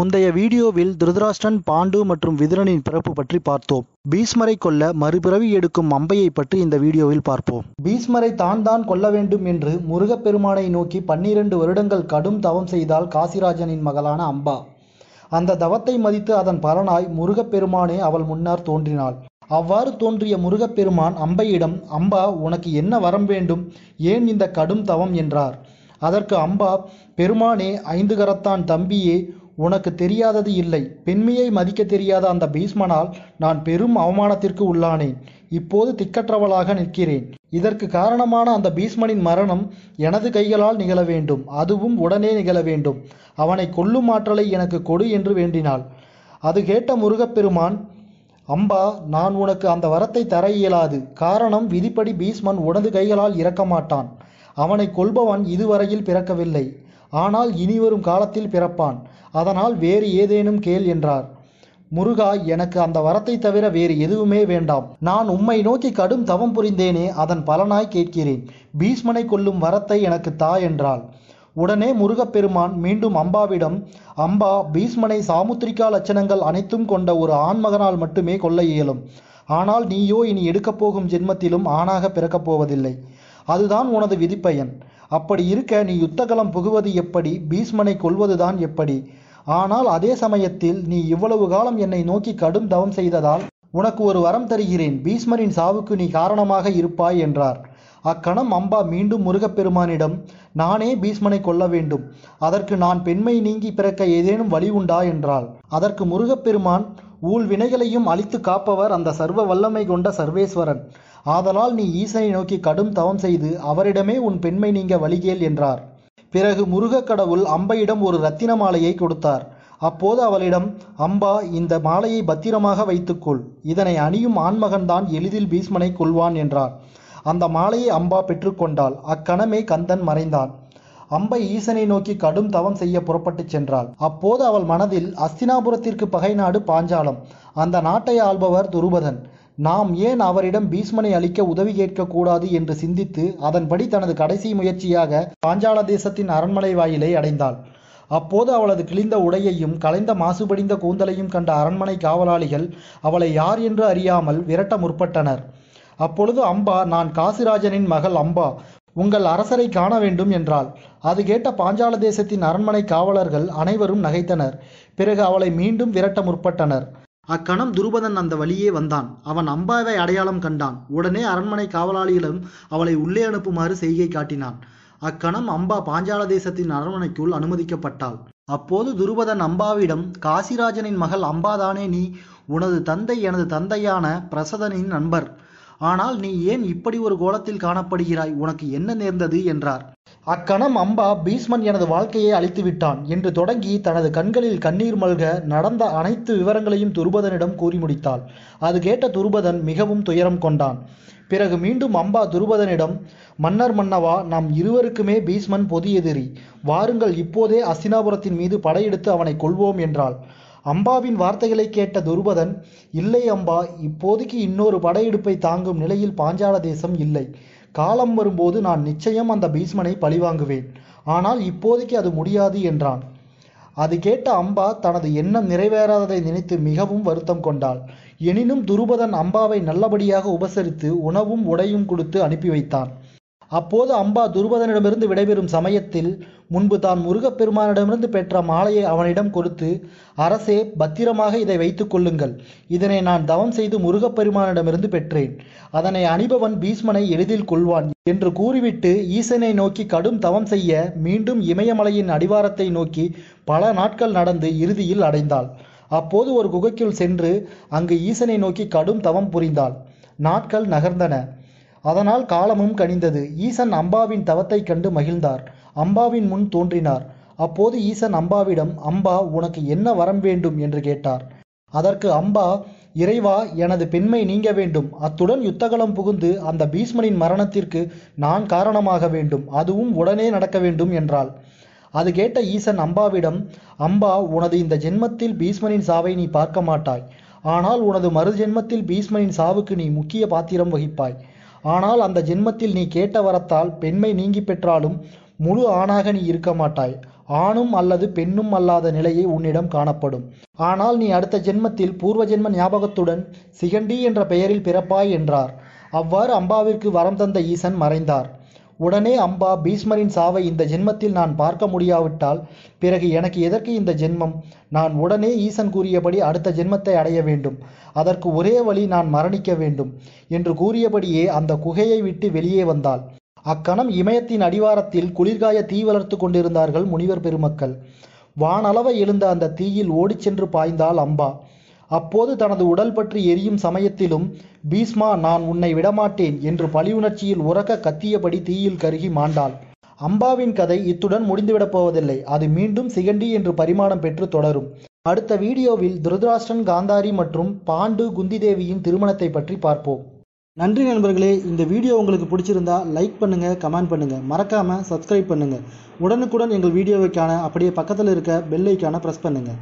முந்தைய வீடியோவில் திருதராஷ்டிரன் பாண்டு மற்றும் விதுரனின் பிறப்பு பற்றி பார்த்தோம். பீஷ்மரை கொல்ல மறுபிறவி எடுக்கும் அம்பையை பற்றி இந்த வீடியோவில் பார்ப்போம். பீஸ்மரை தான் தான் கொல்ல வேண்டும் என்று முருகப்பெருமானை நோக்கி பன்னிரண்டு வருடங்கள் கடும் தவம் செய்தால் காசிராஜனின் மகளான அம்பா. அந்த தவத்தை மதித்து அதன் பலனாய் முருகப்பெருமானே அவள் முன்னர் தோன்றினாள். அவ்வாறு தோன்றிய முருகப்பெருமான் அம்பையிடம் அம்பா உனக்கு என்ன வரம் வேண்டும்? ஏன் இந்த கடும் தவம்? என்றார். அதற்கு அம்பா பெருமானே ஐந்து கரத்தான் தம்பியே உனக்கு தெரியாதது இல்லை. பெண்மையை மதிக்க தெரியாத அந்த பீஷ்மனால் நான் பெரும் அவமானத்திற்கு உள்ளானேன். இப்போது திக்கற்றவளாக நிற்கிறேன். இதற்கு காரணமான அந்த பீஷ்மனின் மரணம் எனது கைகளால் நிகழ வேண்டும். அதுவும் உடனே நிகழ வேண்டும். அவனை கொல்லும் ஆற்றலை எனக்கு கொடு என்று வேண்டினாள். அது கேட்ட முருகப்பெருமான் அம்பா நான் உனக்கு அந்த வரத்தை தர இயலாது. காரணம் விதிப்படி பீஷ்மன் உனது கைகளால் இறக்க மாட்டான். அவனை கொல்பவன் இதுவரையில் பிறக்கவில்லை. ஆனால் இனிவரும் காலத்தில் பிறப்பான். அதனால் வேறு ஏதேனும் கேள் என்றார். முருகா எனக்கு அந்த வரத்தை தவிர வேறு எதுவுமே வேண்டாம். நான் உம்மை நோக்கி கடும் தவம் புரிந்தேனே அதன் பலனாய் கேட்கிறேன். பீஷ்மனை கொல்லும் வரத்தை எனக்கு தா என்றாள். உடனே முருகப்பெருமான் மீண்டும் அம்பாவிடம் அம்பா பீஷ்மனை சாமுத்திரிகா லட்சணங்கள் அனைத்தும் கொண்ட ஒரு ஆண்மகனால் மட்டுமே கொல்ல இயலும். ஆனால் நீயோ இனி எடுக்கப் போகும் ஜென்மத்திலும் ஆணாக பிறக்கப் போவதில்லை. அதுதான் உனது விதிப்பயன். அப்படி இருக்க நீ யுத்தகலம் புகுவது எப்படி? பீஷ்மனை கொல்வதுதான் எப்படி? ஆனால் அதே சமயத்தில் நீ இவ்வளவு காலம் என்னை நோக்கி கடும் தவம் செய்ததால் உனக்கு ஒரு வரம் தருகிறேன். பீஷ்மரின் சாவுக்கு நீ காரணமாக இருப்பாய் என்றார். அக்கணம் அம்பா மீண்டும் முருகப்பெருமானிடம் நானே பீஷ்மனை கொல்ல வேண்டும். அதற்கு நான் பெண்மை நீங்கி பிறக்க ஏதேனும் வழி உண்டா? என்றாள். அதற்கு முருகப்பெருமான் ஊழ் வினைகளையும் அழித்து காப்பவர் அந்த சர்வ வல்லமை கொண்ட சர்வேஸ்வரன். ஆதலால் நீ ஈசனை நோக்கி கடும் தவம் செய்து அவரிடமே உன் பெண்மை நீங்க வழிகேள் என்றார். பிறகு முருகக் கடவுள் அம்பையிடம் ஒரு ரத்தின மாலையை கொடுத்தார். அப்போது அவளிடம் அம்பா இந்த மாலையை பத்திரமாக வைத்துக்கொள். இதனை அணியும் ஆண்மகன்தான் எளிதில் பீஷ்மனை கொள்வான் என்றார். அந்த மாலையை அம்பா பெற்றுக்கொண்டாள். அக்கணமே கந்தன் மறைந்தான். அம்பை ஈசனை நோக்கி கடும் தவம் செய்ய புறப்பட்டுச் சென்றாள். அப்போது அவள் மனதில் அஸ்தினாபுரத்திற்கு பகை நாடு பாஞ்சாலம். அந்த நாட்டை ஆள்பவர் துருபதன். நாம் ஏன் அவரிடம் பீஷ்மனை அளிக்க உதவி கேட்கக்கூடாது என்று சிந்தித்து அதன்படி தனது கடைசி முயற்சியாக பாஞ்சால தேசத்தின் அரண்மனை வாயிலை அடைந்தாள். அப்போது அவளது கிழிந்த உடையையும் கலைந்த மாசுபடிந்த கூந்தலையும் கண்ட அரண்மனை காவலாளிகள் அவளை யார் என்று அறியாமல் விரட்ட முற்பட்டனர். அப்பொழுது அம்பா நான் காசிராஜனின் மகள் அம்பா உங்கள் அரசரை காண வேண்டும் என்றாள். அது கேட்ட பாஞ்சால தேசத்தின் அரண்மனை காவலர்கள் அனைவரும் நகைத்தனர். பிறகு அவளை மீண்டும் விரட்ட முற்பட்டனர். அக்கணம் துருபதன் அந்த வழியே வந்தான். அவன் அம்பாவை அடையாளம் கண்டான். உடனே அரண்மனை காவலாளிகளும் அவளை உள்ளே அனுப்புமாறு செய்கை காட்டினான். அக்கணம் அம்பா பாஞ்சால தேசத்தின் அரண்மனைக்குள் அனுமதிக்கப்பட்டாள். அப்போது துருபதன் அம்பாவிடம் காசிராஜனின் மகள் அம்பாதானே நீ? உனது தந்தை எனது தந்தையான பிரசதனின் நண்பர். ஆனால் நீ ஏன் இப்படி ஒரு கோலத்தில் காணப்படுகிறாய்? உனக்கு என்ன நேர்ந்தது? என்றார். அக்கணம் அம்பா பீஷ்மன் எனது வாழ்க்கையை அழித்து விட்டான் என்று தொடங்கி தனது கண்களில் கண்ணீர் மல்க நடந்த அனைத்து விவரங்களையும் துருபதனிடம் கூறி முடித்தாள். அது கேட்ட துருபதன் மிகவும் துயரம் கொண்டான். பிறகு மீண்டும் அம்பா துருபதனிடம் மன்னர் மன்னவா நம் இருவருக்குமே பீஷ்மன் பொது எதிரி. வாருங்கள் இப்போதே அஸ்தினாபுரத்தின் மீது படையெடுத்து அவனை கொள்வோம் என்றாள். அம்பாவின் வார்த்தைகளை கேட்ட துருபதன் இல்லை அம்பா இப்போதைக்கு இன்னொரு படையெடுப்பை தாங்கும் நிலையில் பாஞ்சால தேசம் இல்லை. காலம் வரும்போது நான் நிச்சயம் அந்த பீஷ்மனை பழிவாங்குவேன். ஆனால் இப்போதைக்கு அது முடியாது என்றான். அது கேட்ட அம்பா தனது எண்ணம் நிறைவேறாததை நினைத்து மிகவும் வருத்தம் கொண்டாள். எனினும் துருபதன் அம்பாவை நல்லபடியாக உபசரித்து உணவும் உடையும் கொடுத்து அனுப்பி வைத்தான். அப்போது அம்பா துருபதனிடமிருந்து விடைபெறும் சமயத்தில் முன்பு தான் முருகப்பெருமானிடமிருந்து பெற்ற மாலையை அவனிடம் கொடுத்து அரசே பத்திரமாக இதை வைத்துக் கொள்ளுங்கள். இதனை நான் தவம் செய்து முருகப்பெருமானிடமிருந்து பெற்றேன். அதனை அணிபவன் பீஷ்மனை எளிதில் கொள்வான் என்று கூறிவிட்டு ஈசனை நோக்கி கடும் தவம் செய்ய மீண்டும் இமயமலையின் அடிவாரத்தை நோக்கி பல நாட்கள் நடந்து இறுதியில் அடைந்தாள். அப்போது ஒரு குகைக்குள் சென்று அங்கு ஈசனை நோக்கி கடும் தவம் புரிந்தாள். நாட்கள் நகர்ந்தன. அதனால் காலமும் கனிந்தது. ஈசன் அம்பாவின் தவத்தைக் கண்டு மகிழ்ந்தார். அம்பாவின் முன் தோன்றினார். அப்போது ஈசன் அம்பாவிடம் அம்பா உனக்கு என்ன வரம் வேண்டும்? என்று கேட்டார். அதற்கு அம்பா இறைவா எனது பெண்மை நீங்க வேண்டும். அத்துடன் யுத்தகலம் புகுந்து அந்த பீஷ்மனின் மரணத்திற்கு நான் காரணமாக வேண்டும். அதுவும் உடனே நடக்க வேண்டும் என்றாள். அது கேட்ட ஈசன் அம்பாவிடம் அம்பா உனது இந்த ஜென்மத்தில் பீஷ்மனின் சாவை நீ பார்க்க மாட்டாய். ஆனால் உனது மறு ஜென்மத்தில் பீஷ்மனின் சாவுக்கு நீ முக்கிய பாத்திரம் வகிப்பாய். ஆனால் அந்த ஜென்மத்தில் நீ கேட்ட வரத்தால் பெண்மை நீங்கி பெற்றாலும் முழு ஆணாக நீ இருக்க மாட்டாய். ஆணும் அல்லது பெண்ணும் அல்லாத நிலையை உன்னிடம் காணப்படும். ஆனால் நீ அடுத்த ஜென்மத்தில் பூர்வ ஜென்ம ஞாபகத்துடன் சிகண்டி என்ற பெயரில் பிறப்பாய் என்றார். அவ்வாறு அம்பாவிற்கு வரம் தந்த ஈசன் மறைந்தார். உடனே அம்பா பீஷ்மரின் சாவை இந்த ஜென்மத்தில் நான் பார்க்க முடியாவிட்டால் பிறகு எனக்கு எதற்கு இந்த ஜென்மம்? நான் உடனே ஈசன் கூறியபடி அடுத்த ஜென்மத்தை அடைய வேண்டும். அதற்கு ஒரே வழி நான் மரணிக்க வேண்டும் என்று கூறியபடியே அந்த குகையை விட்டு வெளியே வந்தாள். அக்கணம் இமயத்தின் அடிவாரத்தில் குளிர்காய தீ வளர்த்து கொண்டிருந்தார்கள் முனிவர் பெருமக்கள். வானளவை எழுந்த அந்த தீயில் ஓடிச் சென்று பாய்ந்தாள் அம்பா. அப்போது தனது உடல் பற்றி எரியும் சமயத்திலும் பீஸ்மா நான் உன்னை விடமாட்டேன் என்று பழியுணர்ச்சியில் உறக்க கத்தியபடி தீயில் கருகி மாண்டாள். அம்பாவின் கதை இத்துடன் முடிந்துவிடப் போவதில்லை. அது மீண்டும் சிகண்டி என்று பரிமாணம் பெற்று தொடரும். அடுத்த வீடியோவில் துருதராஷ்டன் காந்தாரி மற்றும் பாண்டு குந்திதேவியின் திருமணத்தை பற்றி பார்ப்போம். நன்றி நண்பர்களே. இந்த வீடியோ உங்களுக்கு பிடிச்சிருந்தா லைக் பண்ணுங்க கமெண்ட் பண்ணுங்க. மறக்காம சப்ஸ்கிரைப் பண்ணுங்க. உடனுக்குடன் எங்கள் வீடியோவை காண அப்படியே பக்கத்தில் இருக்க பெல் ஐக்கான ப்ரெஸ் பண்ணுங்க.